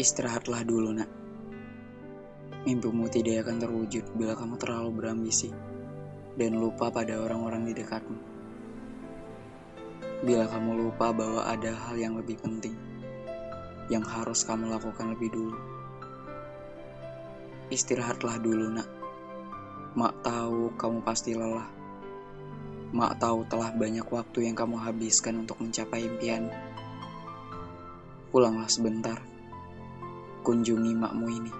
Istirahatlah dulu, nak. Mimpimu tidak akan terwujud bila kamu terlalu berambisi dan lupa pada orang-orang di dekatmu. Bila kamu lupa bahwa ada hal yang lebih penting yang harus kamu lakukan lebih dulu. Istirahatlah dulu, nak. Mak tahu kamu pasti lelah. Mak tahu telah banyak waktu yang kamu habiskan untuk mencapai impian. Pulanglah sebentar. Kunjungi makmu ini.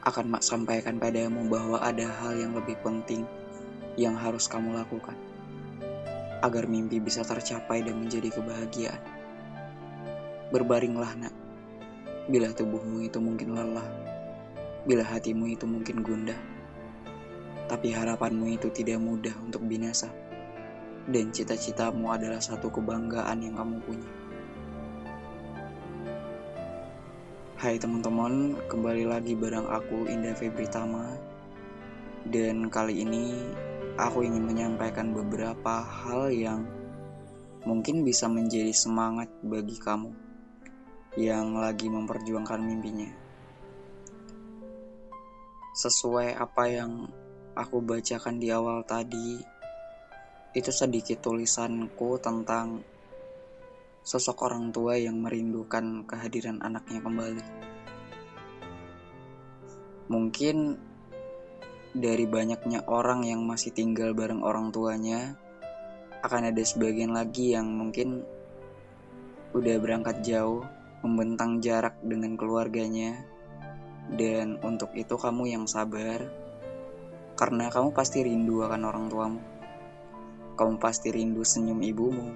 Akan mak sampaikan padamu bahwa ada hal yang lebih penting yang harus kamu lakukan. Agar mimpi bisa tercapai dan menjadi kebahagiaan. Berbaringlah nak. Bila tubuhmu itu mungkin lelah. Bila hatimu itu mungkin gundah. Tapi harapanmu itu tidak mudah untuk binasa. Dan cita-citamu adalah satu kebanggaan yang kamu punya. Hai teman-teman, kembali lagi bareng aku Indah Febritama Dan kali ini aku ingin menyampaikan beberapa hal yang mungkin bisa menjadi semangat bagi kamu yang lagi memperjuangkan mimpinya. Sesuai apa yang aku bacakan di awal tadi, itu sedikit tulisanku tentang sosok orang tua yang merindukan kehadiran anaknya kembali. Mungkin dari banyaknya orang yang masih tinggal bareng orang tuanya, akan ada sebagian lagi yang mungkin udah berangkat jauh, membentang jarak dengan keluarganya, dan untuk itu kamu yang sabar, karena kamu pasti rindu akan orang tuamu. Kamu pasti rindu senyum ibumu,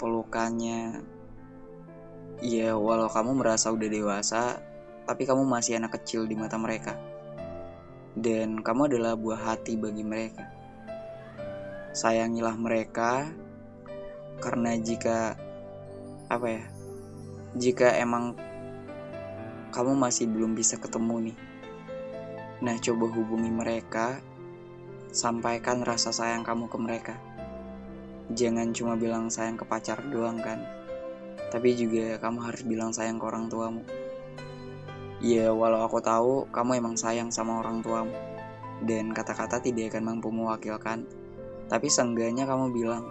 pelukannya. Ya, walau kamu merasa udah dewasa, tapi kamu masih anak kecil di mata mereka. Dan kamu adalah buah hati bagi mereka. Sayangilah mereka karena jika apa ya? Jika emang kamu masih belum bisa ketemu nih. Nah, coba hubungi mereka, sampaikan rasa sayang kamu ke mereka jangan cuma bilang sayang ke pacar doang kan? Tapi juga kamu harus bilang sayang ke orang tuamu. Ya walau aku tahu kamu emang sayang sama orang tuamu. Dan kata-kata tidak akan mampu mewakilkan. Tapi seenggaknya kamu bilang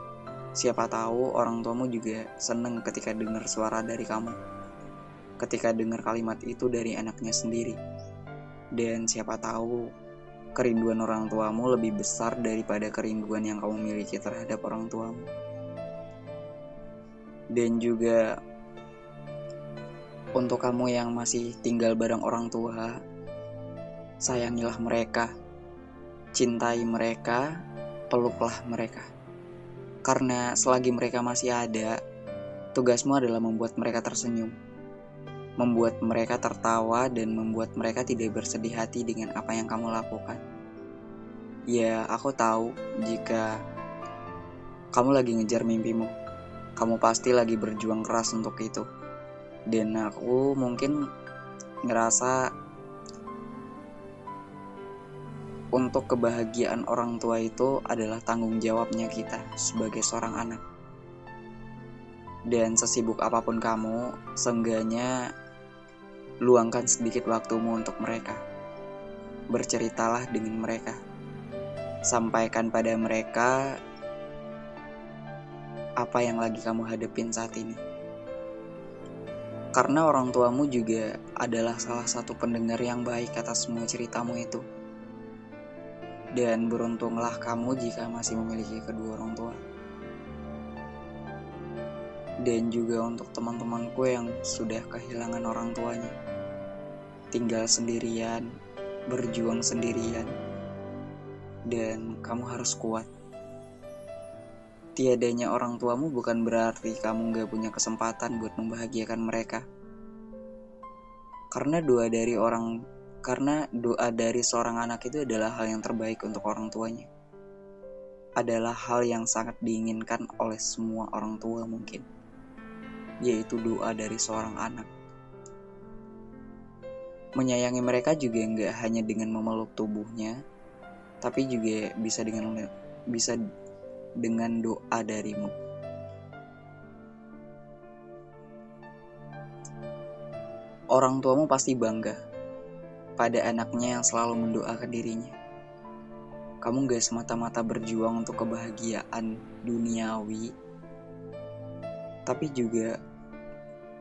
siapa tahu orang tuamu juga seneng ketika dengar suara dari kamu. Ketika dengar kalimat itu dari anaknya sendiri. Dan siapa tahu kerinduan orang tuamu lebih besar daripada kerinduan yang kamu miliki terhadap orang tuamu. Dan juga untuk kamu yang masih tinggal bareng orang tua, sayangilah mereka, cintai mereka, peluklah mereka. Karena selagi mereka masih ada, tugasmu adalah membuat mereka tersenyum membuat mereka tertawa dan membuat mereka tidak bersedih hati dengan apa yang kamu lakukan. Ya, aku tahu jika kamu lagi ngejar mimpimu, kamu pasti lagi berjuang keras untuk itu. Dan aku mungkin ngerasa untuk kebahagiaan orang tua itu adalah tanggung jawabnya kita sebagai seorang anak. Dan sesibuk apa pun kamu, seenggaknya luangkan sedikit waktumu untuk mereka. Berceritalah dengan mereka. Sampaikan pada mereka apa yang lagi kamu hadapin saat ini. Karena orang tuamu juga adalah salah satu pendengar yang baik atas semua ceritamu itu. Dan beruntunglah kamu jika masih memiliki kedua orang tua dan juga untuk teman-temanku yang sudah kehilangan orang tuanya. Tinggal sendirian, berjuang sendirian, dan kamu harus kuat. Tiadanya orang tuamu bukan berarti kamu gak punya kesempatan buat membahagiakan mereka. Karena doa dari orang, karena doa dari seorang anak itu adalah hal yang terbaik untuk orang tuanya. Adalah hal yang sangat diinginkan oleh semua orang tua mungkin yaitu doa dari seorang anak. Menyayangi mereka juga nggak hanya dengan memeluk tubuhnya, tapi juga bisa dengan bisa dengan doa darimu. orang tuamu pasti bangga pada anaknya yang selalu mendoakan dirinya. Kamu gak semata-mata berjuang untuk kebahagiaan duniawi, tapi juga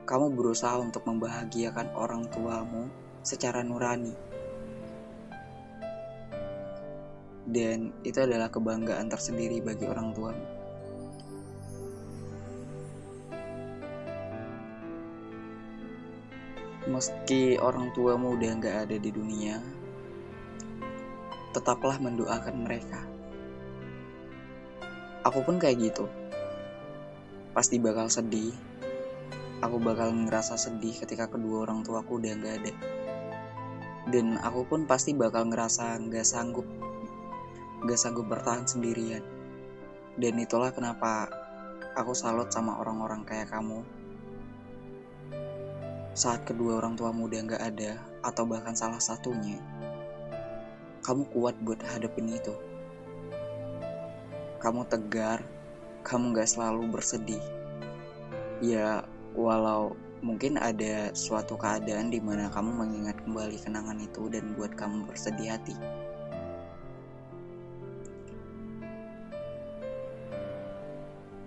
kamu berusaha untuk membahagiakan orang tuamu secara nurani. Dan itu adalah kebanggaan tersendiri bagi orang tuamu. Meski orang tuamu udah gak ada di dunia, tetaplah mendoakan mereka. Aku pun kayak gitu. Pasti bakal sedih. Aku bakal ngerasa sedih ketika kedua orang tuaku udah gak ada. Dan aku pun pasti bakal ngerasa gak sanggup. Gak sanggup bertahan sendirian. Dan itulah kenapa aku salut sama orang-orang kayak kamu saat kedua orang tua muda nggak ada, atau bahkan salah satunya, kamu kuat buat hadapin itu. Kamu tegar, kamu nggak selalu bersedih. Ya, walau mungkin ada suatu keadaan di mana kamu mengingat kembali kenangan itu dan buat kamu bersedih hati.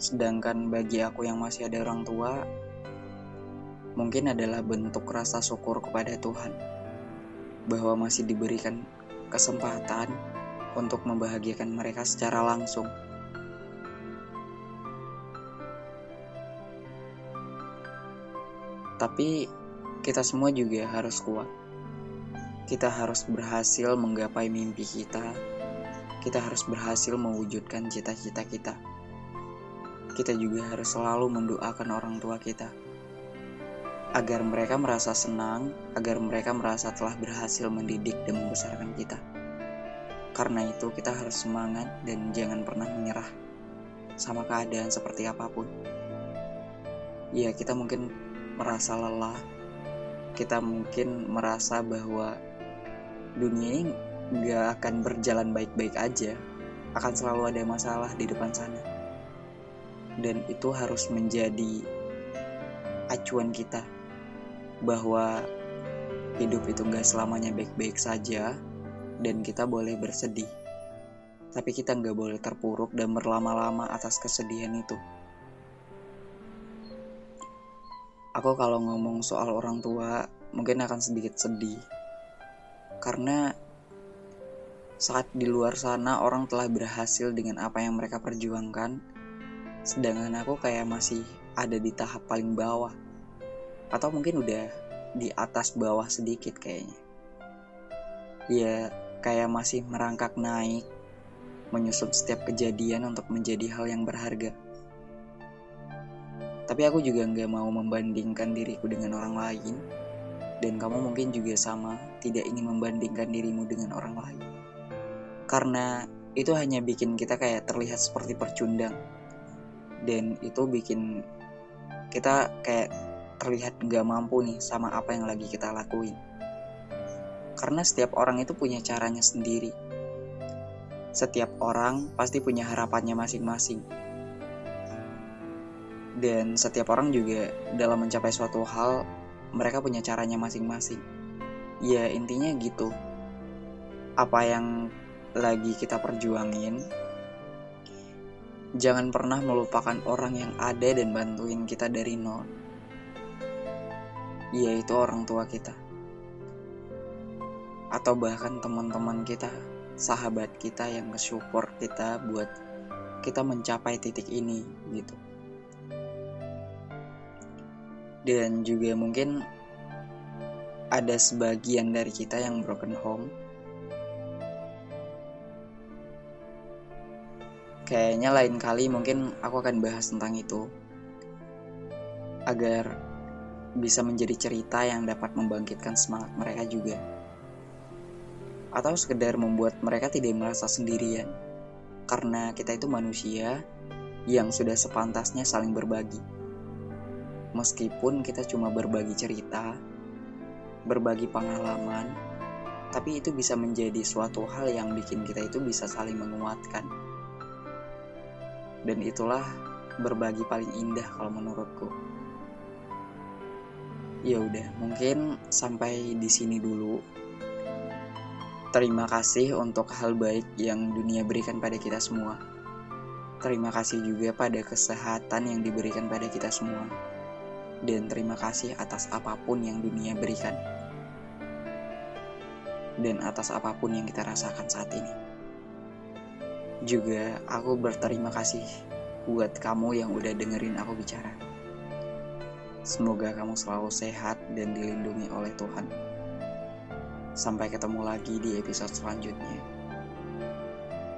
Sedangkan bagi aku yang masih ada orang tua, mungkin adalah bentuk rasa syukur kepada Tuhan bahwa masih diberikan kesempatan untuk membahagiakan mereka secara langsung. Tapi kita semua juga harus kuat. Kita harus berhasil menggapai mimpi kita. Kita harus berhasil mewujudkan cita-cita kita. Kita juga harus selalu mendoakan orang tua kita agar mereka merasa senang, agar mereka merasa telah berhasil mendidik dan membesarkan kita. Karena itu, kita harus semangat dan jangan pernah menyerah sama keadaan seperti apa pun. Ya, kita mungkin merasa lelah, kita mungkin merasa bahwa dunia ini gak akan berjalan baik-baik aja, akan selalu ada masalah di depan sana. Dan itu harus menjadi acuan kita bahwa hidup itu gak selamanya baik-baik saja dan kita boleh bersedih. Tapi kita gak boleh terpuruk dan berlama-lama atas kesedihan itu. Aku kalau ngomong soal orang tua mungkin akan sedikit sedih. Karena saat di luar sana orang telah berhasil dengan apa yang mereka perjuangkan, sedangkan aku kayak masih ada di tahap paling bawah. Atau mungkin udah di atas bawah sedikit kayaknya. Ya kayak masih merangkak naik menyusun setiap kejadian untuk menjadi hal yang berharga tapi aku juga nggak mau membandingkan diriku dengan orang lain dan kamu mungkin juga sama tidak ingin membandingkan dirimu dengan orang lain karena itu hanya bikin kita kayak terlihat seperti percundang dan itu bikin kita kayak terlihat gak mampu nih sama apa yang lagi kita lakuin. Karena setiap orang itu punya caranya sendiri. Setiap orang pasti punya harapannya masing-masing. Dan setiap orang juga dalam mencapai suatu hal, mereka punya caranya masing-masing. Ya intinya gitu. Apa yang lagi kita perjuangin, jangan pernah melupakan orang yang ada dan bantuin kita dari nol yaitu orang tua kita atau bahkan teman-teman kita sahabat kita yang nge-support kita buat kita mencapai titik ini gitu dan juga mungkin ada sebagian dari kita yang broken home kayaknya lain kali mungkin aku akan bahas tentang itu agar bisa menjadi cerita yang dapat membangkitkan semangat mereka juga. Atau sekedar membuat mereka tidak merasa sendirian. Karena kita itu manusia yang sudah sepantasnya saling berbagi. Meskipun kita cuma berbagi cerita, berbagi pengalaman, tapi itu bisa menjadi suatu hal yang bikin kita itu bisa saling menguatkan. Dan itulah berbagi paling indah kalau menurutku. ya udah mungkin sampai di sini dulu terima kasih untuk hal baik yang dunia berikan pada kita semua terima kasih juga pada kesehatan yang diberikan pada kita semua dan terima kasih atas apa pun yang dunia berikan dan atas apa pun yang kita rasakan saat ini juga aku berterima kasih buat kamu yang udah dengerin aku bicara Semoga kamu selalu sehat dan dilindungi oleh Tuhan. Sampai ketemu lagi di episode selanjutnya.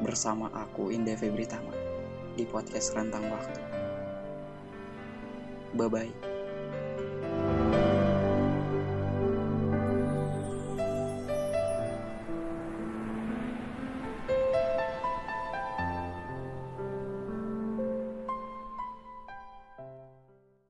Bersama aku Indah Febritama di podcast Rentang Waktu. Bye-bye.